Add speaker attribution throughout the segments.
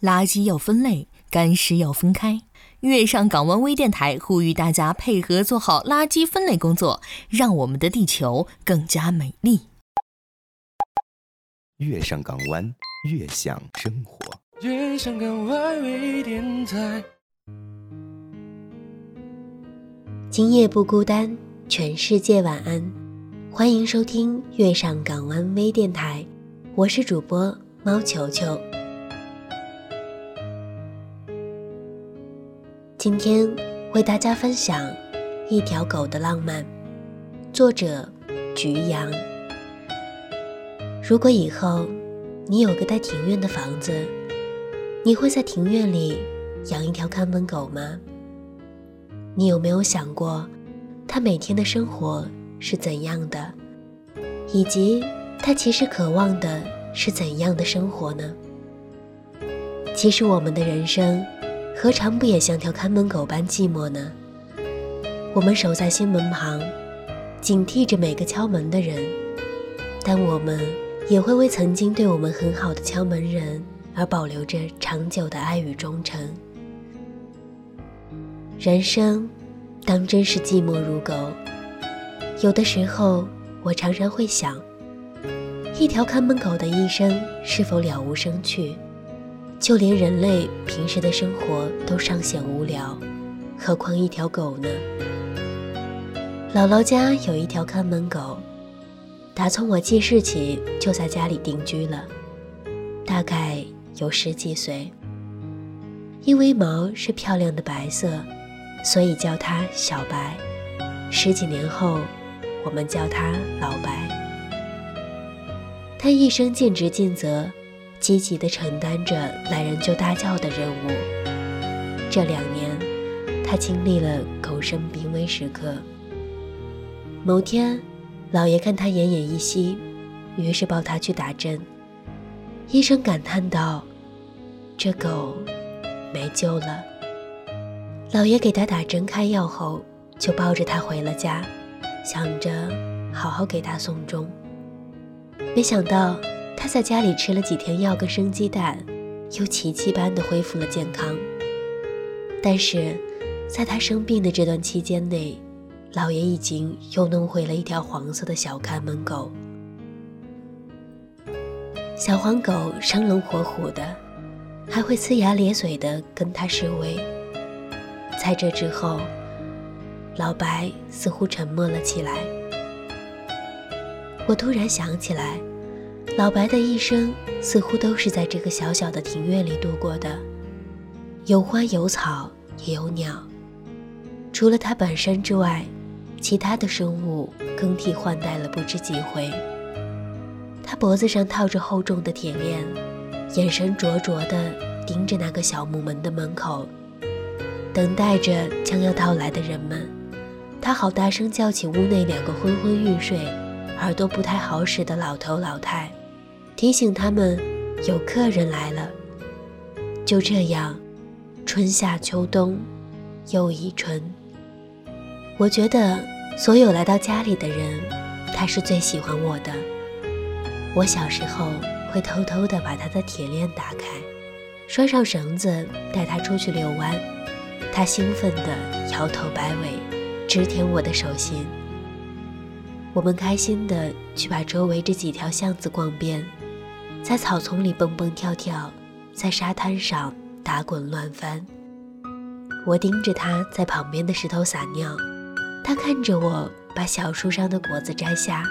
Speaker 1: 垃圾要分类，干湿要分开。月上港湾微电台呼吁大家配合做好垃圾分类工作，让我们的地球更加美丽。
Speaker 2: 月上港湾，悦享生活。
Speaker 3: 月上港湾微电台。
Speaker 4: 今夜不孤单，全世界晚安。欢迎收听月上港湾微电台，我是主播猫球球。今天为大家分享《一条狗的浪漫》，作者菊阳。如果以后你有个带庭院的房子，你会在庭院里养一条看门狗吗？你有没有想过，它每天的生活是怎样的，以及它其实渴望的是怎样的生活呢？其实我们的人生。何尝不也像条看门狗般寂寞呢？我们守在心门旁，警惕着每个敲门的人，但我们也会为曾经对我们很好的敲门人而保留着长久的爱与忠诚。人生，当真是寂寞如狗。有的时候，我常常会想，一条看门狗的一生是否了无生趣？就连人类平时的生活都尚显无聊，何况一条狗呢？姥姥家有一条看门狗，打从我记事起就在家里定居了，大概有十几岁。因为毛是漂亮的白色，所以叫它小白。十几年后，我们叫它老白。它一生尽职尽责。积极地承担着来人就大叫的任务。这两年，他经历了狗生濒危时刻。某天，老爷看他奄奄一息，于是抱他去打针。医生感叹道：“这狗没救了。”老爷给他打针开药后，就抱着他回了家，想着好好给他送终。没想到。他在家里吃了几天药跟生鸡蛋，又奇迹般的恢复了健康。但是，在他生病的这段期间内，老爷已经又弄回了一条黄色的小看门狗。小黄狗生龙活虎的，还会呲牙咧嘴的跟他示威。在这之后，老白似乎沉默了起来。我突然想起来。老白的一生似乎都是在这个小小的庭院里度过的，有花有草也有鸟。除了它本身之外，其他的生物更替换代了不知几回。他脖子上套着厚重的铁链，眼神灼灼地盯着那个小木门的门口，等待着将要到来的人们。他好大声叫起屋内两个昏昏欲睡、耳朵不太好使的老头老太。提醒他们，有客人来了。就这样，春夏秋冬，又一春。我觉得，所有来到家里的人，他是最喜欢我的。我小时候会偷偷地把他的铁链打开，拴上绳子，带他出去遛弯。他兴奋地摇头摆尾，直舔我的手心。我们开心地去把周围这几条巷子逛遍。在草丛里蹦蹦跳跳，在沙滩上打滚乱翻。我盯着他在旁边的石头撒尿，他看着我把小树上的果子摘下。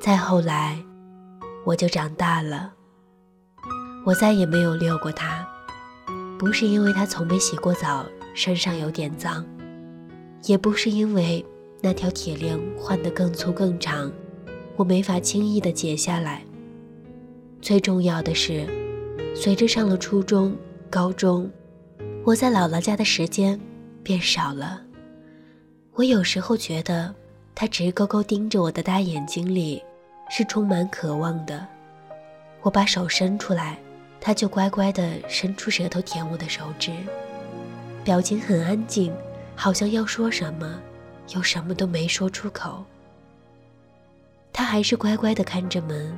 Speaker 4: 再后来，我就长大了。我再也没有遛过它，不是因为它从没洗过澡，身上有点脏，也不是因为那条铁链换得更粗更长，我没法轻易地解下来。最重要的是，随着上了初中、高中，我在姥姥家的时间变少了。我有时候觉得，他直勾勾盯着我的大眼睛里，是充满渴望的。我把手伸出来，他就乖乖地伸出舌头舔我的手指，表情很安静，好像要说什么，又什么都没说出口。他还是乖乖地看着门。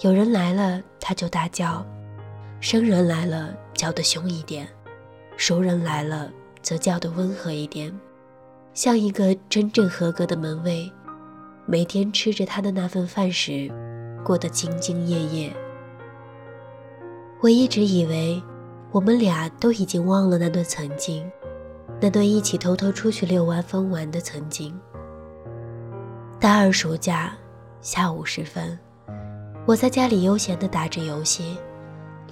Speaker 4: 有人来了，他就大叫，生人来了叫得凶一点，熟人来了则叫得温和一点，像一个真正合格的门卫，每天吃着他的那份饭时，过得兢兢业业。我一直以为，我们俩都已经忘了那段曾经，那段一起偷偷出去遛弯疯玩的曾经。大二暑假下午时分，我在家里悠闲地打着游戏。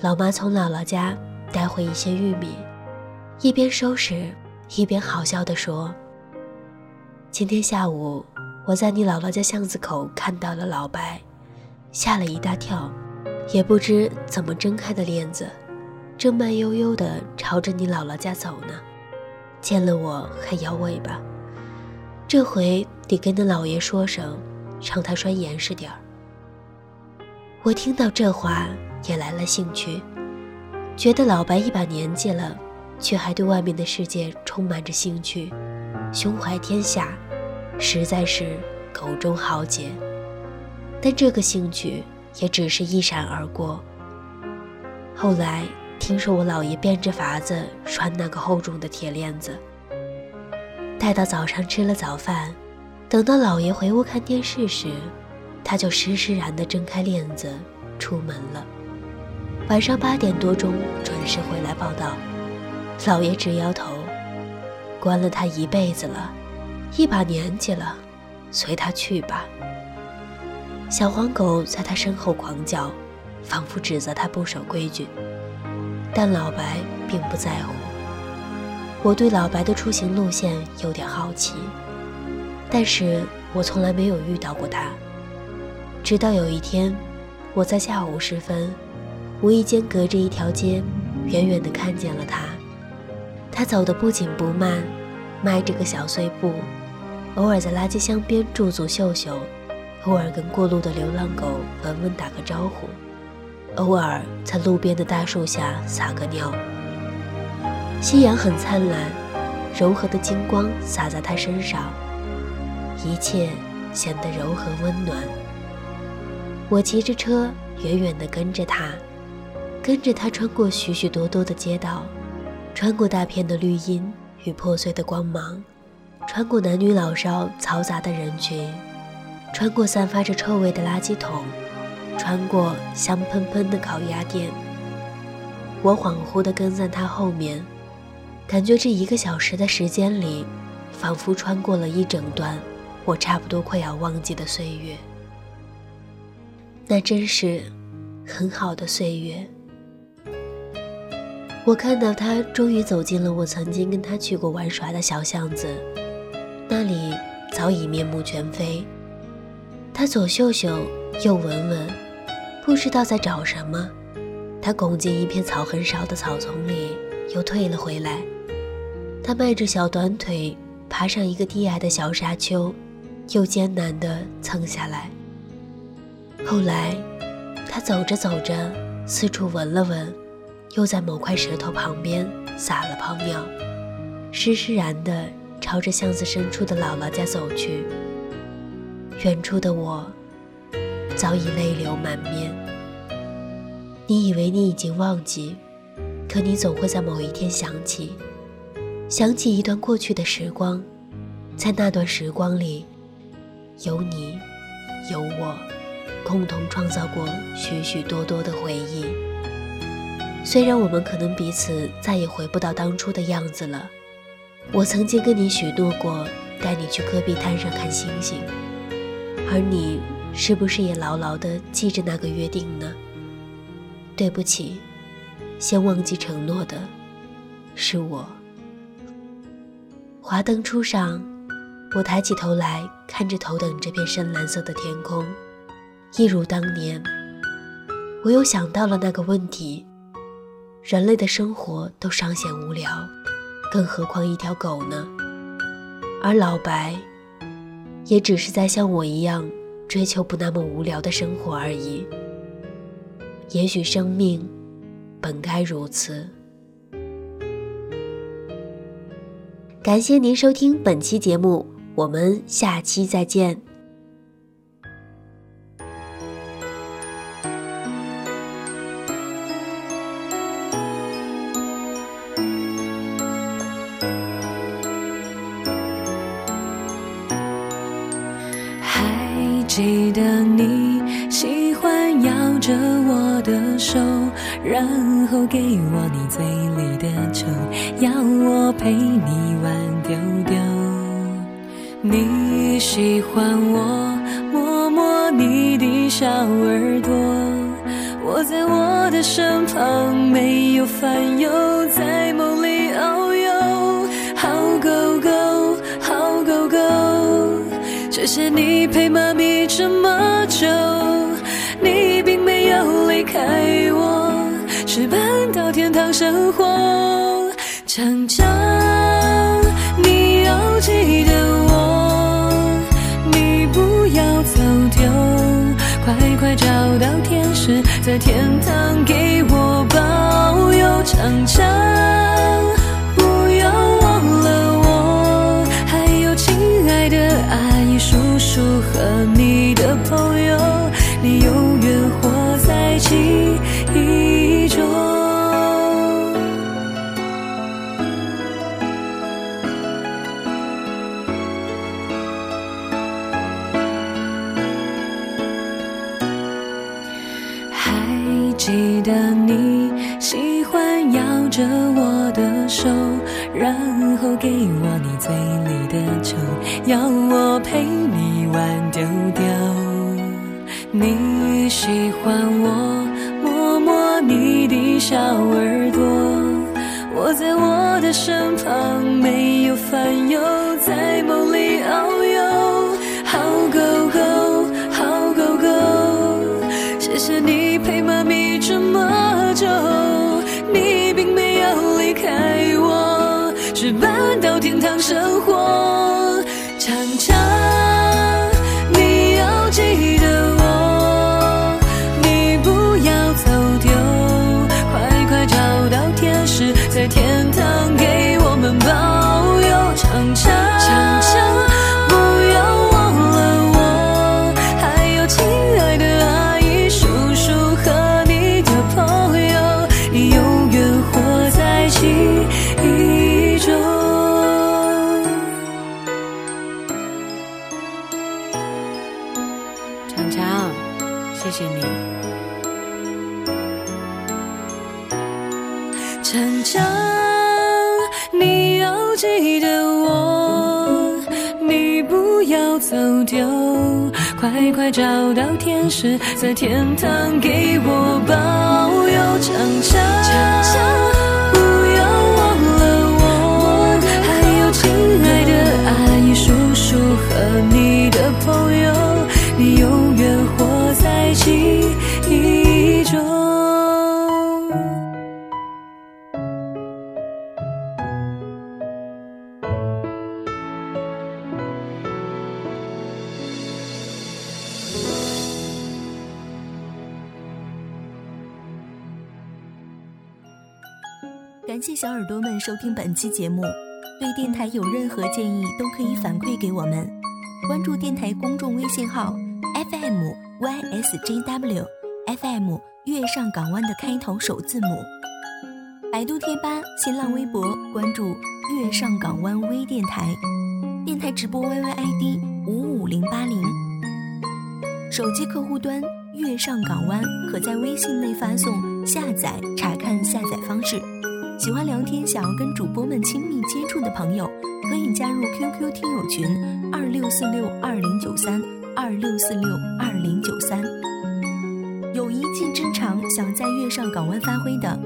Speaker 4: 老妈从姥姥家带回一些玉米，一边收拾一边好笑地说：“今天下午我在你姥姥家巷子口看到了老白，吓了一大跳，也不知怎么睁开的链子，正慢悠悠地朝着你姥姥家走呢。见了我还摇尾巴，这回得跟那老爷说声，让他拴严实点儿。”我听到这话。也来了兴趣，觉得老白一把年纪了，却还对外面的世界充满着兴趣，胸怀天下，实在是口中豪杰。但这个兴趣也只是一闪而过。后来听说我姥爷变着法子拴那个厚重的铁链子，待到早上吃了早饭，等到姥爷回屋看电视时，他就施施然地挣开链子出门了。晚上八点多钟准时回来报道，老爷直摇头，关了他一辈子了，一把年纪了，随他去吧。小黄狗在他身后狂叫，仿佛指责他不守规矩，但老白并不在乎。我对老白的出行路线有点好奇，但是我从来没有遇到过他。直到有一天，我在下午时分。无意间隔着一条街，远远地看见了他。他走得不紧不慢，迈着个小碎步，偶尔在垃圾箱边驻足嗅嗅，偶尔跟过路的流浪狗闻闻打个招呼，偶尔在路边的大树下撒个尿。夕阳很灿烂，柔和的金光洒在他身上，一切显得柔和温暖。我骑着车远远地跟着他。跟着他穿过许许多多的街道，穿过大片的绿荫与破碎的光芒，穿过男女老少嘈杂的人群，穿过散发着臭味的垃圾桶，穿过香喷喷的烤鸭店。我恍惚地跟在他后面，感觉这一个小时的时间里，仿佛穿过了一整段我差不多快要忘记的岁月。那真是很好的岁月。我看到他终于走进了我曾经跟他去过玩耍的小巷子，那里早已面目全非。他左嗅嗅，右闻闻，不知道在找什么。他拱进一片草很少的草丛里，又退了回来。他迈着小短腿，爬上一个低矮的小沙丘，又艰难地蹭下来。后来，他走着走着，四处闻了闻。又在某块石头旁边撒了泡尿，施施然地朝着巷子深处的姥姥家走去。远处的我早已泪流满面。你以为你已经忘记，可你总会在某一天想起，想起一段过去的时光，在那段时光里，有你，有我，共同创造过许许多多的回忆。虽然我们可能彼此再也回不到当初的样子了，我曾经跟你许诺过带你去戈壁滩上看星星，而你是不是也牢牢地记着那个约定呢？对不起，先忘记承诺的是我。华灯初上，我抬起头来看着头顶这片深蓝色的天空，一如当年，我又想到了那个问题。人类的生活都尚显无聊，更何况一条狗呢？而老白，也只是在像我一样追求不那么无聊的生活而已。也许生命本该如此。感谢您收听本期节目，我们下期再见。
Speaker 5: 你喜欢摇着我的手，然后给我你嘴里的球，要我陪你玩丢丢。你喜欢我摸摸你的小耳朵，我在我的身旁没有烦忧，在梦里遨游。好狗狗，好狗狗，谢谢你陪妈咪这么生活。强强，你要记得我，你不要走丢，快快找到天使，在天堂给我保佑。强强，不要忘了我，还有亲爱的阿姨、叔叔和你的朋友，陪你玩丢丢。你喜欢我摸摸你的小耳朵，我在我的身旁没有烦忧，在梦里遨游。好狗狗，好狗狗。谢谢你陪妈咪这么久，你并没有离开我，是搬到天堂生活。
Speaker 6: 谢谢你。
Speaker 5: 强强，你要记得我，你不要走丢，快快找到天使，在天堂给我保佑。强强，
Speaker 1: 小耳朵们收听本期节目，对电台有任何建议都可以反馈给我们。关注电台公众微信号 FM YSJW FM 月上港湾的开头首字母。百度贴吧、新浪微博关注月上港湾微电台，电台直播 YYID 五五零八零。手机客户端月上港湾可在微信内发送下载查看下载方式。喜欢聊天、想要跟主播们亲密接触的朋友，可以加入 QQ 听友群二六四六二零九三二六四六二零九三。有一技之长想在月上港湾发挥的，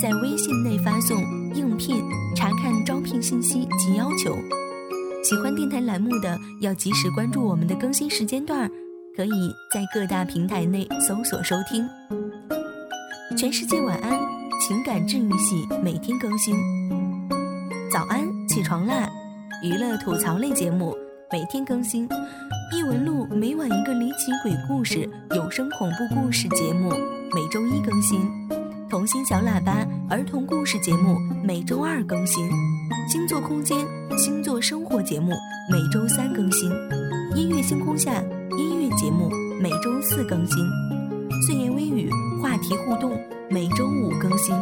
Speaker 1: 在微信内发送“应聘”查看招聘信息及要求。喜欢电台栏目的，要及时关注我们的更新时间段，可以在各大平台内搜索收听。全世界晚安。情感治愈系每天更新，早安，起床啦！娱乐吐槽类节目每天更新，异闻录每晚一个离奇鬼故事有声恐怖故事节目每周一更新，童心小喇叭儿童故事节目每周二更新，星座空间星座生活节目每周三更新，音乐星空下音乐节目每周四更新，碎言微语话题互动。每周五更新，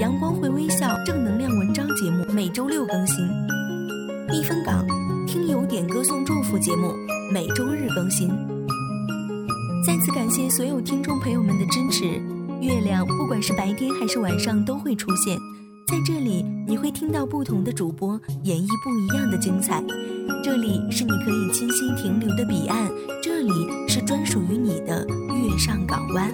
Speaker 1: 阳光会微笑正能量文章节目每周六更新，避风港听友点歌送祝福节目每周日更新，再次感谢所有听众朋友们的支持。月亮不管是白天还是晚上都会出现在这里，你会听到不同的主播演绎不一样的精彩。这里是你可以栖息停留的彼岸，这里是专属于你的月上港湾。